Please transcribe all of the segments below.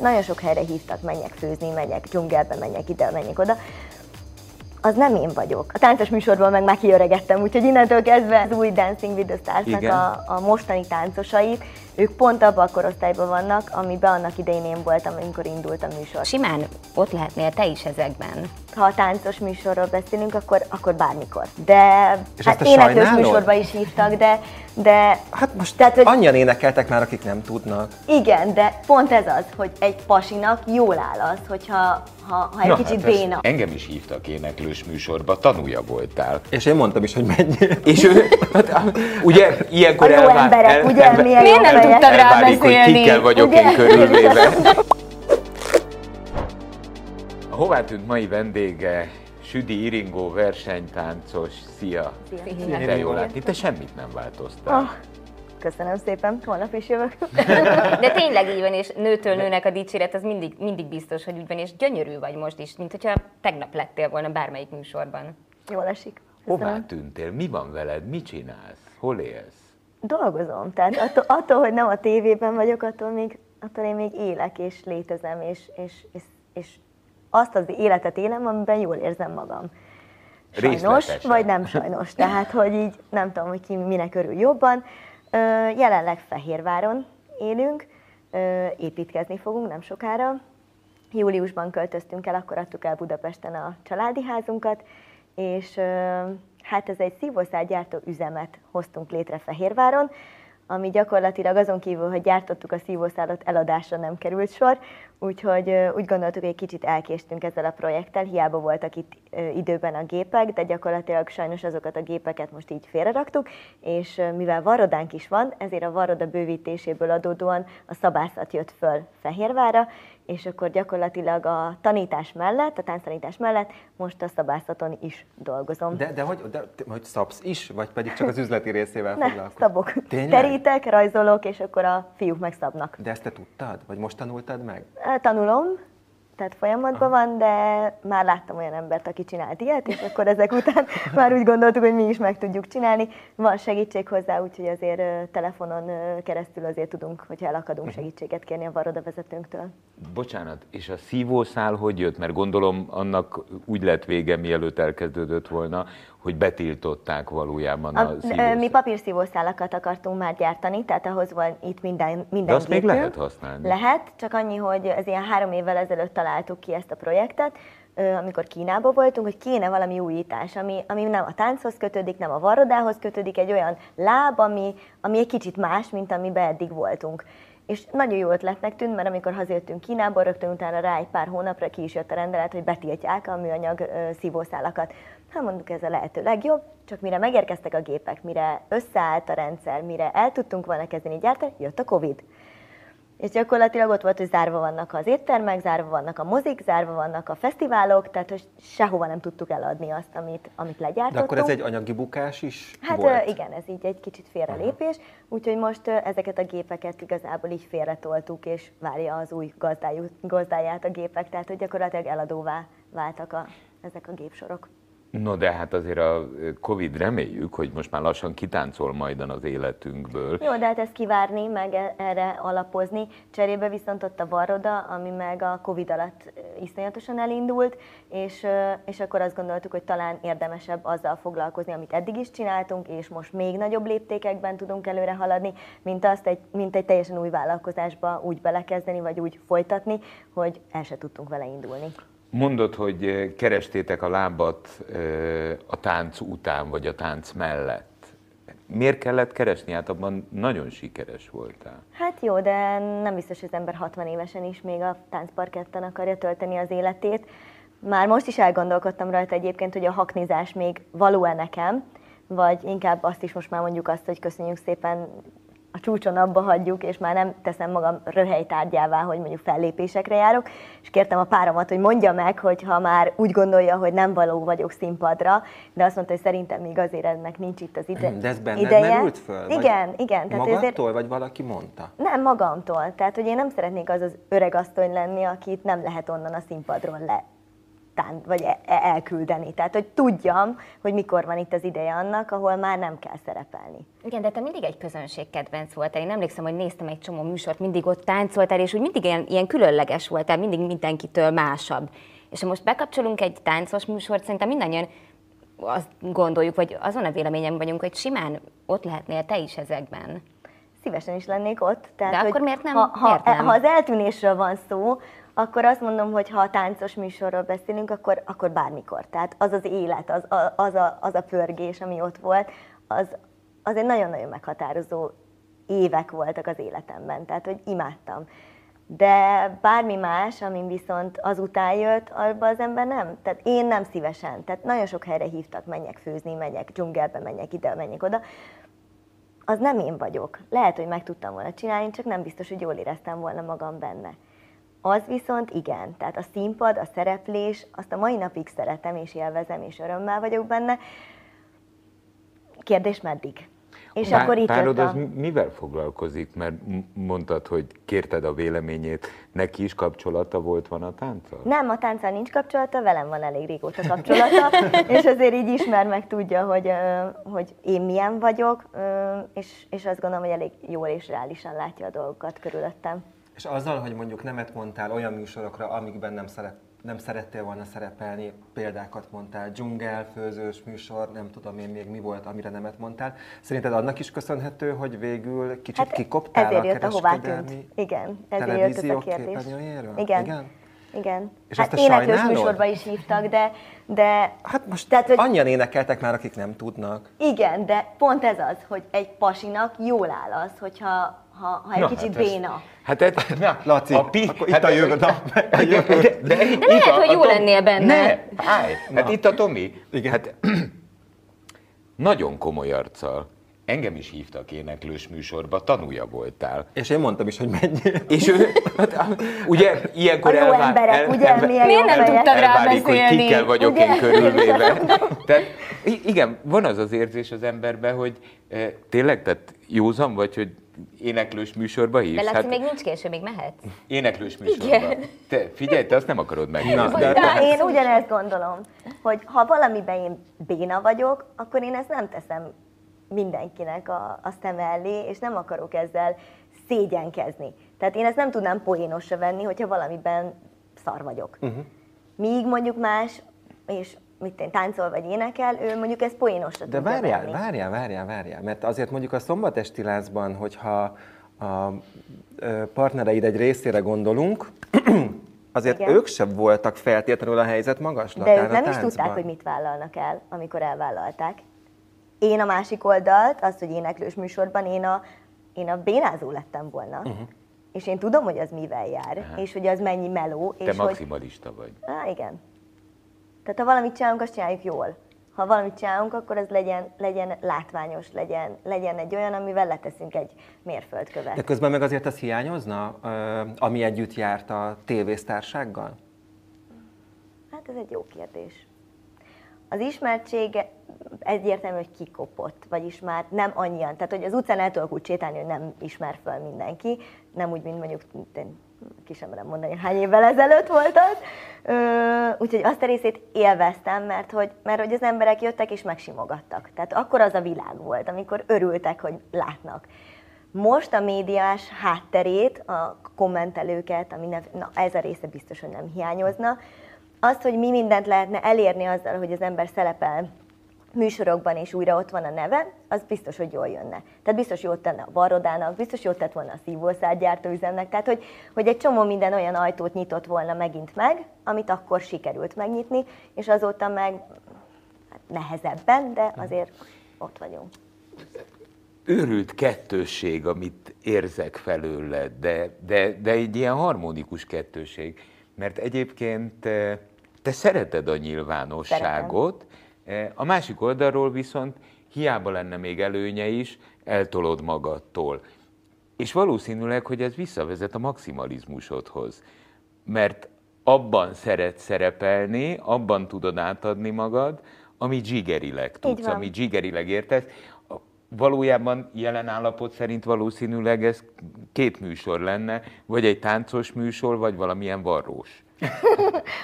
nagyon sok helyre hívtak, menjek főzni, megyek dzsungelbe, menjek ide, menjek oda, az nem én vagyok. A táncos műsorból meg már kiöregettem, úgyhogy innentől kezdve az új Dancing with the Stars-nak a, a mostani táncosait, ők pont abban a korosztályban vannak, amiben annak idején én voltam, amikor indult a műsor. Simán ott lehetnél te is ezekben. Ha a táncos műsorról beszélünk, akkor, akkor bármikor. De És hát éneklős műsorba is hívtak, de, de... Hát most tehát, hogy, annyian énekeltek már, akik nem tudnak. Igen, de pont ez az, hogy egy pasinak jól áll az, hogyha ha, ha egy Na, kicsit hát béna. Engem is hívtak éneklős műsorba, tanulja voltál. És én mondtam is, hogy menjél. És ő, hát, ugye ilyenkor a jó elvár, emberek, el, ugye, el, milyen Miért nem tudtad rá beszélni? hogy kikkel vagyok ugye? én körülvéve. A hová tűnt mai vendége Südi Iringó versenytáncos. Szia! Szia! Szia. Jól látni, te semmit nem változtál. Oh. Köszönöm szépen, holnap is jövök. De tényleg így van, és nőtől nőnek a dicséret, az mindig, mindig biztos, hogy úgy van, és gyönyörű vagy most is, mint hogyha tegnap lettél volna bármelyik műsorban. Jól esik. Köszönöm. Hová tűntél? Mi van veled? Mit csinálsz? Hol élsz? Dolgozom. Tehát attól, attól, hogy nem a tévében vagyok, attól, még, attól én még élek és létezem, és, és, és, és azt az életet élem, amiben jól érzem magam. Sajnos, vagy nem sajnos. Tehát, hogy így nem tudom, hogy ki minek örül jobban. Jelenleg Fehérváron élünk, építkezni fogunk nem sokára. Júliusban költöztünk el, akkor adtuk el Budapesten a családi házunkat, és hát ez egy szívószálgyártó üzemet hoztunk létre Fehérváron, ami gyakorlatilag azon kívül, hogy gyártottuk a szívószálat, eladásra nem került sor, úgyhogy úgy gondoltuk, hogy egy kicsit elkéstünk ezzel a projekttel, hiába voltak itt időben a gépek, de gyakorlatilag sajnos azokat a gépeket most így félreraktuk, és mivel varrodánk is van, ezért a varroda bővítéséből adódóan a szabászat jött föl Fehérvára, és akkor gyakorlatilag a tanítás mellett, a tánctanítás mellett most a szabászaton is dolgozom. De, de, hogy, de hogy szabsz is, vagy pedig csak az üzleti részével ne, foglalkozol? szabok. Tényleg? Terítek, rajzolok, és akkor a fiúk megszabnak. De ezt te tudtad? Vagy most tanultad meg? Tanulom, tehát folyamatban van, de már láttam olyan embert, aki csinált ilyet, és akkor ezek után már úgy gondoltuk, hogy mi is meg tudjuk csinálni. Van segítség hozzá, úgyhogy azért telefonon keresztül azért tudunk, hogyha elakadunk, mhm. segítséget kérni a varoda vezetőnktől. Bocsánat, és a szívószál hogy jött? Mert gondolom annak úgy lett vége, mielőtt elkezdődött volna, hogy betiltották valójában a, a szívószál. Mi papírszívószálakat akartunk már gyártani, tehát ahhoz van itt minden, minden De azt gépünk. még lehet használni? Lehet, csak annyi, hogy ez ilyen három évvel ezelőtt találtuk ki ezt a projektet, amikor Kínában voltunk, hogy kéne valami újítás, ami, ami nem a tánchoz kötődik, nem a varrodához kötődik, egy olyan láb, ami, ami egy kicsit más, mint amiben eddig voltunk. És nagyon jó ötletnek tűnt, mert amikor hazajöttünk Kínából, rögtön utána rá egy pár hónapra ki is jött a rendelet, hogy betiltják a műanyag szívószálakat. Hát mondjuk ez a lehető legjobb, csak mire megérkeztek a gépek, mire összeállt a rendszer, mire el tudtunk volna kezdeni gyártani, jött a Covid. És gyakorlatilag ott volt, hogy zárva vannak az éttermek, zárva vannak a mozik, zárva vannak a fesztiválok, tehát hogy sehova nem tudtuk eladni azt, amit, amit legyártottunk. De akkor ez egy anyagi bukás is Hát volt? igen, ez így egy kicsit félrelépés, úgyhogy most ezeket a gépeket igazából így félretoltuk, és várja az új gazdáját a gépek, tehát hogy gyakorlatilag eladóvá váltak a, ezek a gépsorok. No de hát azért a Covid reméljük, hogy most már lassan kitáncol majdan az életünkből. Jó, de hát ezt kivárni, meg e- erre alapozni. Cserébe viszont ott a Varroda, ami meg a Covid alatt iszonyatosan elindult, és, és akkor azt gondoltuk, hogy talán érdemesebb azzal foglalkozni, amit eddig is csináltunk, és most még nagyobb léptékekben tudunk előre haladni, mint azt egy, mint egy teljesen új vállalkozásba úgy belekezdeni, vagy úgy folytatni, hogy el se tudtunk vele indulni. Mondod, hogy kerestétek a lábat a tánc után, vagy a tánc mellett. Miért kellett keresni? Hát abban nagyon sikeres voltál. Hát jó, de nem biztos, hogy az ember 60 évesen is még a táncparketten akarja tölteni az életét. Már most is elgondolkodtam rajta egyébként, hogy a haknizás még való-e nekem, vagy inkább azt is most már mondjuk azt, hogy köszönjük szépen, a csúcson abba hagyjuk, és már nem teszem magam röhelytárgyává, hogy mondjuk fellépésekre járok, és kértem a páromat, hogy mondja meg, hogy ha már úgy gondolja, hogy nem való vagyok színpadra, de azt mondta, hogy szerintem még azért ennek nincs itt az ide- De ez benned ideje. merült föl? Igen, vagy igen. Tehát magadtól, ezért... vagy valaki mondta? Nem, magamtól. Tehát, hogy én nem szeretnék az az öreg asszony lenni, akit nem lehet onnan a színpadról le tán, vagy e- e- elküldeni. Tehát, hogy tudjam, hogy mikor van itt az ideje annak, ahol már nem kell szerepelni. Igen, de te mindig egy közönségkedvenc voltál. Én emlékszem, hogy néztem egy csomó műsort, mindig ott táncoltál, és úgy mindig ilyen, ilyen különleges voltál, mindig mindenkitől másabb. És ha most bekapcsolunk egy táncos műsort, szerintem mindannyian azt gondoljuk, vagy azon a véleményem vagyunk, hogy simán ott lehetnél te is ezekben. Szívesen is lennék ott. De hogy akkor miért nem- Ha, ha, miért nem? ha az eltűnésről van szó, akkor azt mondom, hogy ha a táncos műsorról beszélünk, akkor, akkor bármikor. Tehát az az élet, az, az, a, az a pörgés, ami ott volt, az, az egy nagyon-nagyon meghatározó évek voltak az életemben. Tehát, hogy imádtam. De bármi más, amin viszont azután jött, abban az ember nem. Tehát én nem szívesen. Tehát nagyon sok helyre hívtak, menjek főzni, menjek dzsungelbe, menjek ide, menjek oda az nem én vagyok. Lehet, hogy meg tudtam volna csinálni, csak nem biztos, hogy jól éreztem volna magam benne. Az viszont igen, tehát a színpad, a szereplés, azt a mai napig szeretem és élvezem, és örömmel vagyok benne. Kérdés meddig? És Pá- akkor itt párod az a... mivel foglalkozik? Mert mondtad, hogy kérted a véleményét, neki is kapcsolata volt van a tánccal? Nem, a tánccal nincs kapcsolata, velem van elég régóta kapcsolata, és azért így ismer meg tudja, hogy, hogy én milyen vagyok, és, és azt gondolom, hogy elég jól és reálisan látja a dolgokat körülöttem. És azzal, hogy mondjuk nemet mondtál olyan műsorokra, amikben nem, szerep, nem szerettél volna szerepelni, példákat mondtál, dzsungel, főzős műsor, nem tudom én még mi volt, amire nemet mondtál. Szerinted annak is köszönhető, hogy végül kicsit hát kikoptál ezért a jött a hová kereskedelmi tűnt. Igen, ezért jött ez a kérdés. Igen. Igen? Igen. És hát ezt sajnálod? műsorba is hívtak, de, de Hát most Tehát, hogy- annyian énekeltek már, akik nem tudnak. igen, de pont ez az, hogy egy pasinak jól áll az, hogyha ha, ha egy Na, kicsit hát ez- béna. Hát ez, na, Laci, akkor itt a jövő, na, a jövő. De, de, de lehet, hogy jó lennél benne. Ne, állj, hát itt a Tomi. Igen. Hát, nagyon komoly arccal. Engem is hívtak éneklős műsorba, tanúja voltál. És én mondtam is, hogy menjél. És ő, hát, ugye ilyenkor A jó elvá- emberek, ugye, milyen Miért nem tudtad rá elválik, hogy beszélni, kikkel vagyok ugye? én körülvéve. Tehát igen, van az az érzés az emberben, hogy e, tényleg, tehát józan vagy, hogy éneklős műsorba hívsz? De Laci, Hát, még nincs késő, még mehetsz. éneklős műsorba. Igen. Te, figyelj, te azt nem akarod megnézni. de- De én ugyanezt gondolom, hogy ha valamiben én béna vagyok, akkor én ezt nem teszem mindenkinek a, a szem elé, és nem akarok ezzel szégyenkezni. Tehát én ezt nem tudnám poénosra venni, hogyha valamiben szar vagyok. Uh-huh. Míg mondjuk más, és mit én táncol vagy énekel, ő mondjuk ezt poénosra De várjál, venni. várjál, várjál, várjál, mert azért mondjuk a szombatesti lázban, hogyha a partnereid egy részére gondolunk, azért Igen. ők sem voltak feltétlenül a helyzet De magaslatán ők nem is tudták, hogy mit vállalnak el, amikor elvállalták. Én a másik oldalt, azt, hogy éneklős műsorban én a, én a bénázó lettem volna. Uh-huh. És én tudom, hogy az mivel jár, uh-huh. és hogy az mennyi meló. Te és hogy... maximalista vagy. Á, igen. Tehát ha valamit csinálunk, azt csináljuk jól. Ha valamit csinálunk, akkor az legyen, legyen látványos, legyen, legyen egy olyan, amivel leteszünk egy mérföldkövet. De közben meg azért az hiányozna, ami együtt járt a tévésztársággal? Hát ez egy jó kérdés. Az ismertség egyértelmű, hogy kikopott, vagyis már nem annyian. Tehát, hogy az utcán el tudok úgy sétálni, hogy nem ismer föl mindenki, nem úgy, mint mondjuk, ki sem merem mondani, hány évvel ezelőtt volt az. Úgyhogy azt a részét élveztem, mert hogy, mert hogy az emberek jöttek és megsimogattak. Tehát akkor az a világ volt, amikor örültek, hogy látnak. Most a médiás hátterét, a kommentelőket, a minden, na ez a része biztos, hogy nem hiányozna. Azt, hogy mi mindent lehetne elérni azzal, hogy az ember szerepel műsorokban és újra ott van a neve, az biztos, hogy jól jönne. Tehát biztos jót tenne a Varrodának, biztos jót tett volna a szívószárgyártó üzemnek, tehát hogy, hogy egy csomó minden olyan ajtót nyitott volna megint meg, amit akkor sikerült megnyitni, és azóta meg hát nehezebben, de azért ott vagyunk. őrült kettősség, amit érzek felőled, de, de, de egy ilyen harmonikus kettőség. Mert egyébként eh, te szereted a nyilvánosságot, eh, a másik oldalról viszont hiába lenne még előnye is, eltolod magadtól. És valószínűleg, hogy ez visszavezet a maximalizmusodhoz. Mert abban szeretsz szerepelni, abban tudod átadni magad, amit zsigerileg tudsz, amit zsigerileg értesz. Valójában jelen állapot szerint valószínűleg ez két műsor lenne, vagy egy táncos műsor, vagy valamilyen varrós.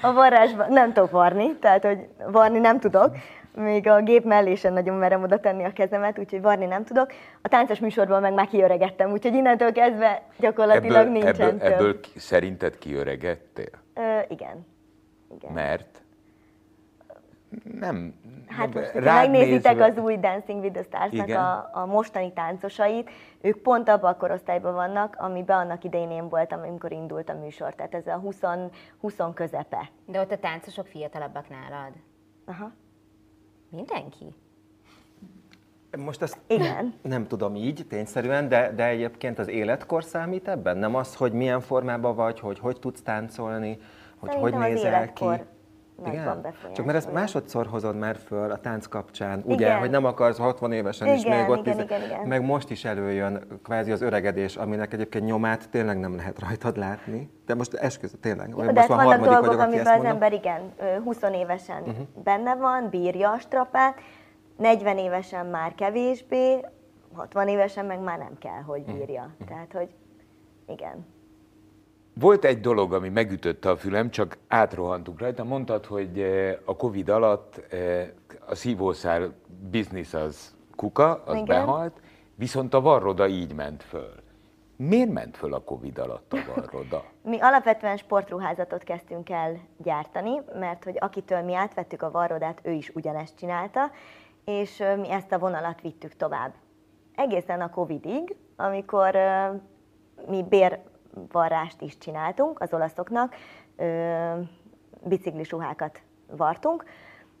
A varrásban nem tudok varni, tehát hogy varni nem tudok, még a gép mellé sem nagyon merem oda tenni a kezemet, úgyhogy varni nem tudok. A táncos műsorból meg már kiöregettem, úgyhogy innentől kezdve gyakorlatilag ebből, nincsen ebből, több. ebből szerinted kiöregettél? Ö, igen. igen. Mert? Nem. Hát most, rád megnézitek nézve- az új Dancing with the Stars-nak Igen. a, a mostani táncosait, ők pont abban a korosztályban vannak, amiben annak idején én voltam, amikor indult a műsor. Tehát ez a 20, 20 közepe. De ott a táncosok fiatalabbak nálad. Aha. Mindenki? Most ezt Igen. nem tudom így tényszerűen, de, de egyébként az életkor számít ebben? Nem az, hogy milyen formában vagy, hogy hogy tudsz táncolni, hogy Szerintem hogy az nézel életkor ki? Nagyban Csak mert ezt másodszor hozod már föl a tánc kapcsán, ugye, Igen. hogy nem akarsz 60 évesen is Igen, még ott igen, igen, igen. meg most is előjön kvázi az öregedés, aminek egyébként nyomát tényleg nem lehet rajtad látni. De most esküszöm, tényleg. Jó, most de hát vannak dolgok, vagyok, amiben az ember igen, ö, 20 évesen Mhm. benne van, bírja a strapát, 40 évesen már kevésbé, 60 évesen meg már nem kell, hogy Mhm. bírja. Tehát, hogy igen. Volt egy dolog, ami megütötte a fülem, csak átrohantunk rajta. Mondtad, hogy eh, a Covid alatt eh, a szívószál biznisz az kuka, az Igen. behalt, viszont a varroda így ment föl. Miért ment föl a Covid alatt a varroda? Mi alapvetően sportruházatot kezdtünk el gyártani, mert hogy akitől mi átvettük a varrodát, ő is ugyanezt csinálta, és ö, mi ezt a vonalat vittük tovább. Egészen a Covidig, amikor mi bérvarrást is csináltunk az olaszoknak, biciklis ruhákat vartunk,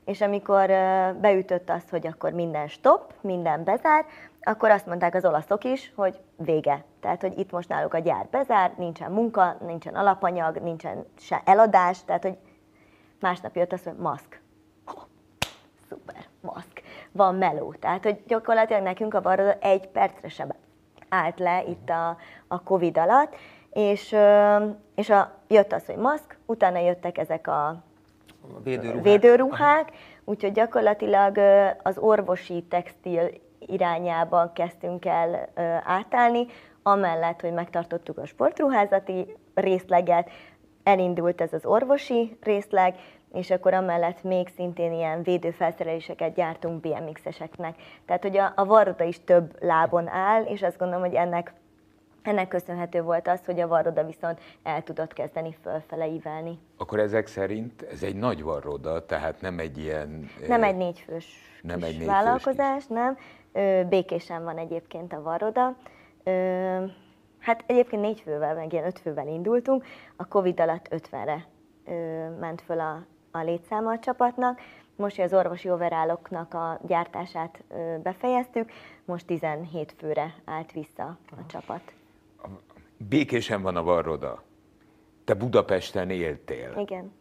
és amikor beütött az, hogy akkor minden stop, minden bezár, akkor azt mondták az olaszok is, hogy vége. Tehát, hogy itt most náluk a gyár bezár, nincsen munka, nincsen alapanyag, nincsen se eladás, tehát, hogy másnap jött az, hogy maszk. Szuper, maszk. Van meló. Tehát, hogy gyakorlatilag nekünk a varroda egy percre sem állt le itt a, a Covid alatt, és, és a, jött az, hogy maszk, utána jöttek ezek a Védőruhák. védőruhák, úgyhogy gyakorlatilag az orvosi textil irányába kezdtünk el átállni, amellett, hogy megtartottuk a sportruházati részleget, elindult ez az orvosi részleg, és akkor amellett még szintén ilyen védőfelszereléseket gyártunk BMX-eseknek. Tehát, hogy a, a varroda is több lábon áll, és azt gondolom, hogy ennek ennek köszönhető volt az, hogy a varroda viszont el tudott kezdeni fölfele ívelni. Akkor ezek szerint ez egy nagy varroda, tehát nem egy ilyen... Nem egy négyfős nem egy négyfős vállalkozás, nem. Ö, békésen van egyébként a Varroda. Ö, hát egyébként négy fővel, meg ilyen öt fővel indultunk. A Covid alatt 50-re ö, ment föl a, a létszáma a csapatnak. Most, hogy az orvosi overálloknak a gyártását ö, befejeztük, most 17 főre állt vissza a csapat. Békésen van a varroda. Te Budapesten éltél. Igen.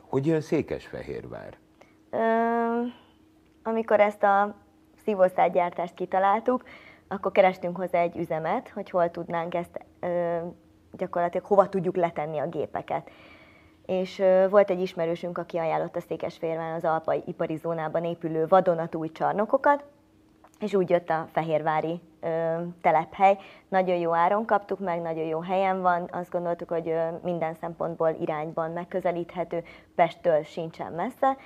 Hogy jön Székesfehérvár? Ö, amikor ezt a szívószálgyártást kitaláltuk, akkor kerestünk hozzá egy üzemet, hogy hol tudnánk ezt ö, gyakorlatilag hova tudjuk letenni a gépeket. És ö, volt egy ismerősünk, aki ajánlotta Székesfehérváron az alpai ipari zónában épülő vadonatúj csarnokokat, és úgy jött a fehérvári telephely. Nagyon jó áron kaptuk meg, nagyon jó helyen van, azt gondoltuk, hogy minden szempontból irányban megközelíthető, Pesttől sincsen messze,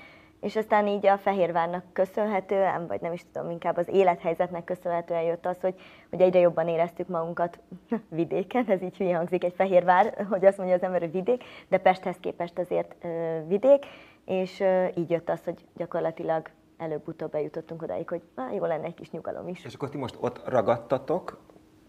és aztán így a Fehérvárnak köszönhetően, vagy nem is tudom, inkább az élethelyzetnek köszönhetően jött az, hogy, hogy egyre jobban éreztük magunkat vidéken, ez így hülye hangzik egy Fehérvár, hogy azt mondja az ember, hogy vidék, de Pesthez képest azért ö, vidék, és ö, így jött az, hogy gyakorlatilag előbb-utóbb bejutottunk odáig, hogy á, jó lenne egy kis nyugalom is. És akkor ti most ott ragadtatok,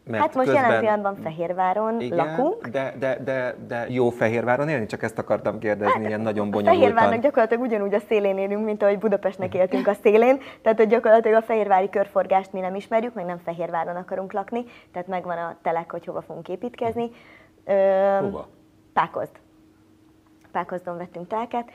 mert Hát most jelen pillanatban Fehérváron igen, lakunk. De, de, de, de jó Fehérváron élni? Csak ezt akartam kérdezni, ilyen nagyon bonyolultan. Fehérvárnak gyakorlatilag ugyanúgy a szélén élünk, mint ahogy Budapestnek éltünk a szélén, tehát hogy gyakorlatilag a fehérvári körforgást mi nem ismerjük, meg nem Fehérváron akarunk lakni, tehát megvan a telek, hogy hova fogunk építkezni. Ö, Hova? Pákozd. Pákozdon vettünk telket,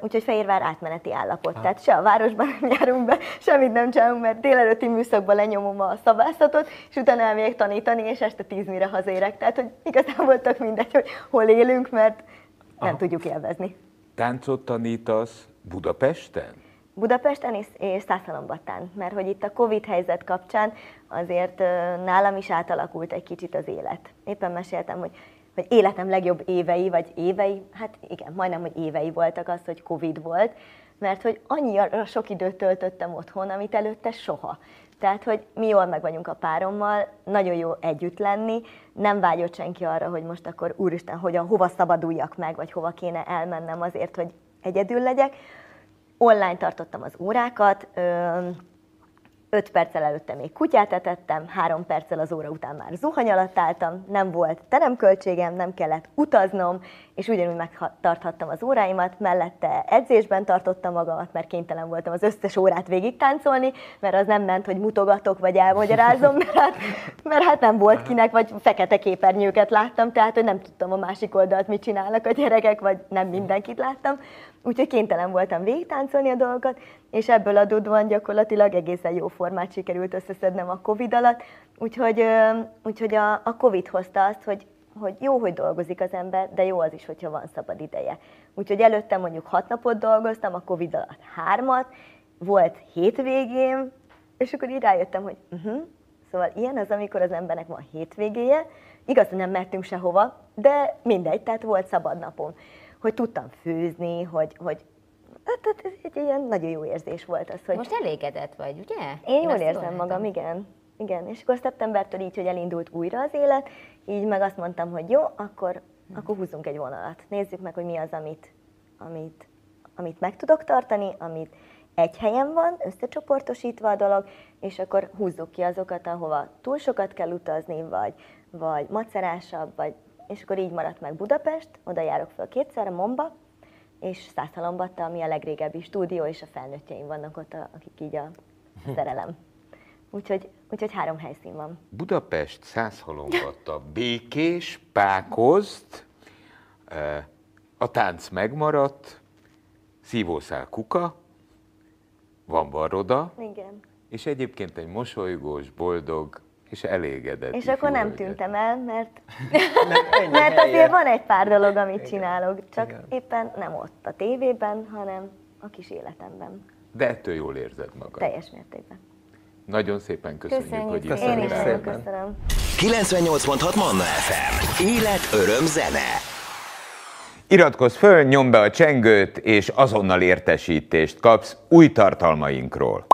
úgyhogy Fehérvár átmeneti állapot. Tehát se a városban nem járunk be, semmit nem csinálunk, mert délelőtti műszakban lenyomom a szabászatot, és utána elmegyek tanítani, és este tíz mire hazérek. Tehát, hogy igazából tök mindegy, hogy hol élünk, mert nem Aha. tudjuk élvezni. Táncot tanítasz Budapesten? Budapesten és, és Szászalombattán, mert hogy itt a Covid helyzet kapcsán azért nálam is átalakult egy kicsit az élet. Éppen meséltem, hogy, vagy életem legjobb évei, vagy évei, hát igen, majdnem, hogy évei voltak az, hogy Covid volt, mert hogy annyira sok időt töltöttem otthon, amit előtte soha. Tehát, hogy mi jól meg vagyunk a párommal, nagyon jó együtt lenni, nem vágyott senki arra, hogy most akkor úristen, hogyan, hova szabaduljak meg, vagy hova kéne elmennem azért, hogy egyedül legyek. Online tartottam az órákat, 5 perccel előtte még kutyát etettem, 3 perccel az óra után már zuhany alatt álltam, nem volt teremköltségem, nem kellett utaznom, és ugyanúgy megtarthattam az óráimat, mellette edzésben tartottam magamat, mert kénytelen voltam az összes órát végig táncolni, mert az nem ment, hogy mutogatok vagy elmagyarázom, mert hát, mert hát nem volt kinek, vagy fekete képernyőket láttam, tehát hogy nem tudtam a másik oldalt mit csinálnak a gyerekek, vagy nem mindenkit láttam. Úgyhogy kénytelen voltam végigtáncolni a dolgokat, és ebből adódóan gyakorlatilag egészen jó formát sikerült összeszednem a Covid alatt. Úgyhogy, úgyhogy a, a Covid hozta azt, hogy, hogy jó, hogy dolgozik az ember, de jó az is, hogyha van szabad ideje. Úgyhogy előtte mondjuk hat napot dolgoztam, a Covid alatt hármat, volt hétvégém, és akkor így rájöttem, hogy uh-huh, szóval ilyen az, amikor az embernek van hétvégéje, igaz, hogy nem mehetünk sehova, de mindegy, tehát volt szabad napom hogy tudtam főzni, hogy, hogy hát, ez egy ilyen nagyon jó érzés volt az, hogy... Most elégedett vagy, ugye? Én, jól érzem magam, igen. Igen, és akkor szeptembertől így, hogy elindult újra az élet, így meg azt mondtam, hogy jó, akkor, akkor húzzunk egy vonalat. Nézzük meg, hogy mi az, amit, amit, amit meg tudok tartani, amit egy helyen van, összecsoportosítva a dolog, és akkor húzzuk ki azokat, ahova túl sokat kell utazni, vagy, vagy macerásabb, vagy és akkor így maradt meg Budapest, oda járok fel kétszer a Momba, és Szászhalombatta, ami a legrégebbi stúdió, és a felnőttjeim vannak ott, akik így a szerelem. Úgyhogy, úgyhogy három helyszín van. Budapest, Szászhalombatta, Békés, Pákozt, a tánc megmaradt, szívószál kuka, van Varroda, Igen. és egyébként egy mosolygós, boldog, és elégedett. És akkor nem tűntem el, mert, mert azért van egy pár dolog, amit Igen. csinálok, csak Igen. éppen nem ott a tévében, hanem a kis életemben. De ettől jól érzed magad. Teljes mértékben. Nagyon szépen köszönjük, köszönjük. hogy itt Én is nagyon köszönöm. 98.6 Manna FM. Élet, öröm, zene. Iratkozz föl, nyomd be a csengőt, és azonnal értesítést kapsz új tartalmainkról.